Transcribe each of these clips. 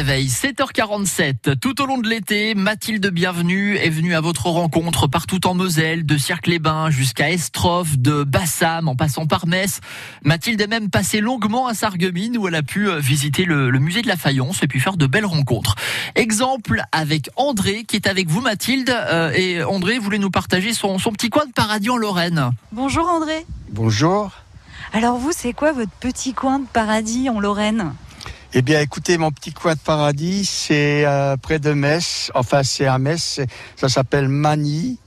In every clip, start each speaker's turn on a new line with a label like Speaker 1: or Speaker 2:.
Speaker 1: réveil, 7h47. Tout au long de l'été, Mathilde Bienvenue est venue à votre rencontre partout en Moselle, de Cirque-les-Bains jusqu'à Estroff, de Bassam en passant par Metz. Mathilde est même passée longuement à Sarreguemines où elle a pu euh, visiter le, musée de la faïence et puis faire de belles rencontres. Exemple avec André qui est avec vous Mathilde euh, et André voulait nous partager son, son petit coin de paradis en Lorraine.
Speaker 2: Bonjour André.
Speaker 3: Bonjour.
Speaker 2: Alors vous, c'est quoi votre petit coin de paradis en Lorraine?
Speaker 3: Eh bien, écoutez, mon petit coin de paradis, c'est euh, près de Metz. Enfin, c'est à Metz. Ça s'appelle Mani.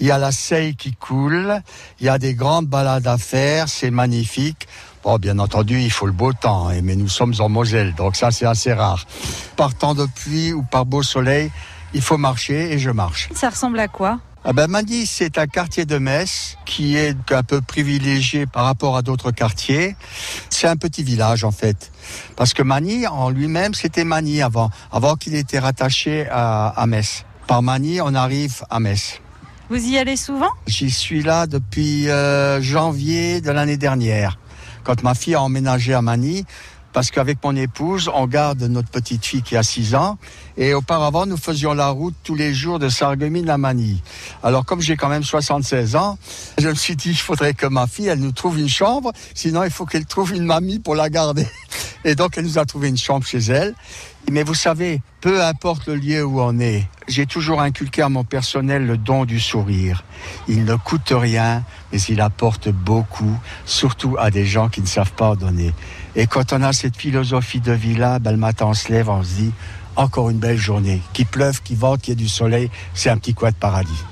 Speaker 3: Il y a la Seille qui coule. Il y a des grandes balades à faire. C'est magnifique. Bon, bien entendu, il faut le beau temps, hein, mais nous sommes en Moselle, donc ça, c'est assez rare. Par temps de pluie ou par beau soleil, il faut marcher et je marche.
Speaker 2: Ça ressemble à quoi?
Speaker 3: Ah ben Mandy, c'est un quartier de Metz qui est un peu privilégié par rapport à d'autres quartiers. C'est un petit village en fait, parce que Mani en lui-même c'était Mani avant, avant qu'il était rattaché à, à Metz. Par Mani, on arrive à Metz.
Speaker 2: Vous y allez souvent?
Speaker 3: J'y suis là depuis euh, janvier de l'année dernière. Quand ma fille a emménagé à Mani, parce qu'avec mon épouse, on garde notre petite fille qui a 6 ans. Et auparavant, nous faisions la route tous les jours de Sarreguemines à Manille. Alors, comme j'ai quand même 76 ans, je me suis dit, il faudrait que ma fille, elle nous trouve une chambre. Sinon, il faut qu'elle trouve une mamie pour la garder. Et donc, elle nous a trouvé une chambre chez elle. Mais vous savez, peu importe le lieu où on est, j'ai toujours inculqué à mon personnel le don du sourire. Il ne coûte rien, mais il apporte beaucoup, surtout à des gens qui ne savent pas donner. Et quand on a cette philosophie de vie-là, ben, le matin on se lève, on se dit, encore une belle journée. Qu'il pleuve, qu'il vente, qu'il y ait du soleil, c'est un petit coin de paradis.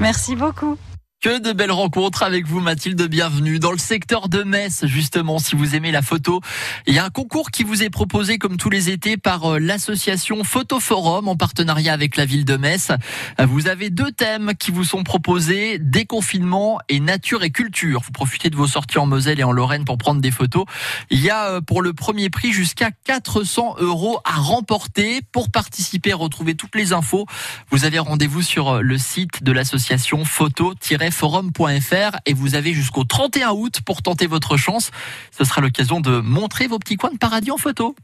Speaker 2: Merci beaucoup.
Speaker 1: Que de belles rencontres avec vous, Mathilde. Bienvenue dans le secteur de Metz, justement. Si vous aimez la photo, il y a un concours qui vous est proposé comme tous les étés par euh, l'association Photoforum en partenariat avec la ville de Metz. Vous avez deux thèmes qui vous sont proposés déconfinement et nature et culture. Vous profitez de vos sorties en Moselle et en Lorraine pour prendre des photos. Il y a euh, pour le premier prix jusqu'à 400 euros à remporter. Pour participer, retrouver toutes les infos, vous avez rendez-vous sur euh, le site de l'association photo forum.fr et vous avez jusqu'au 31 août pour tenter votre chance. Ce sera l'occasion de montrer vos petits coins de paradis en photo.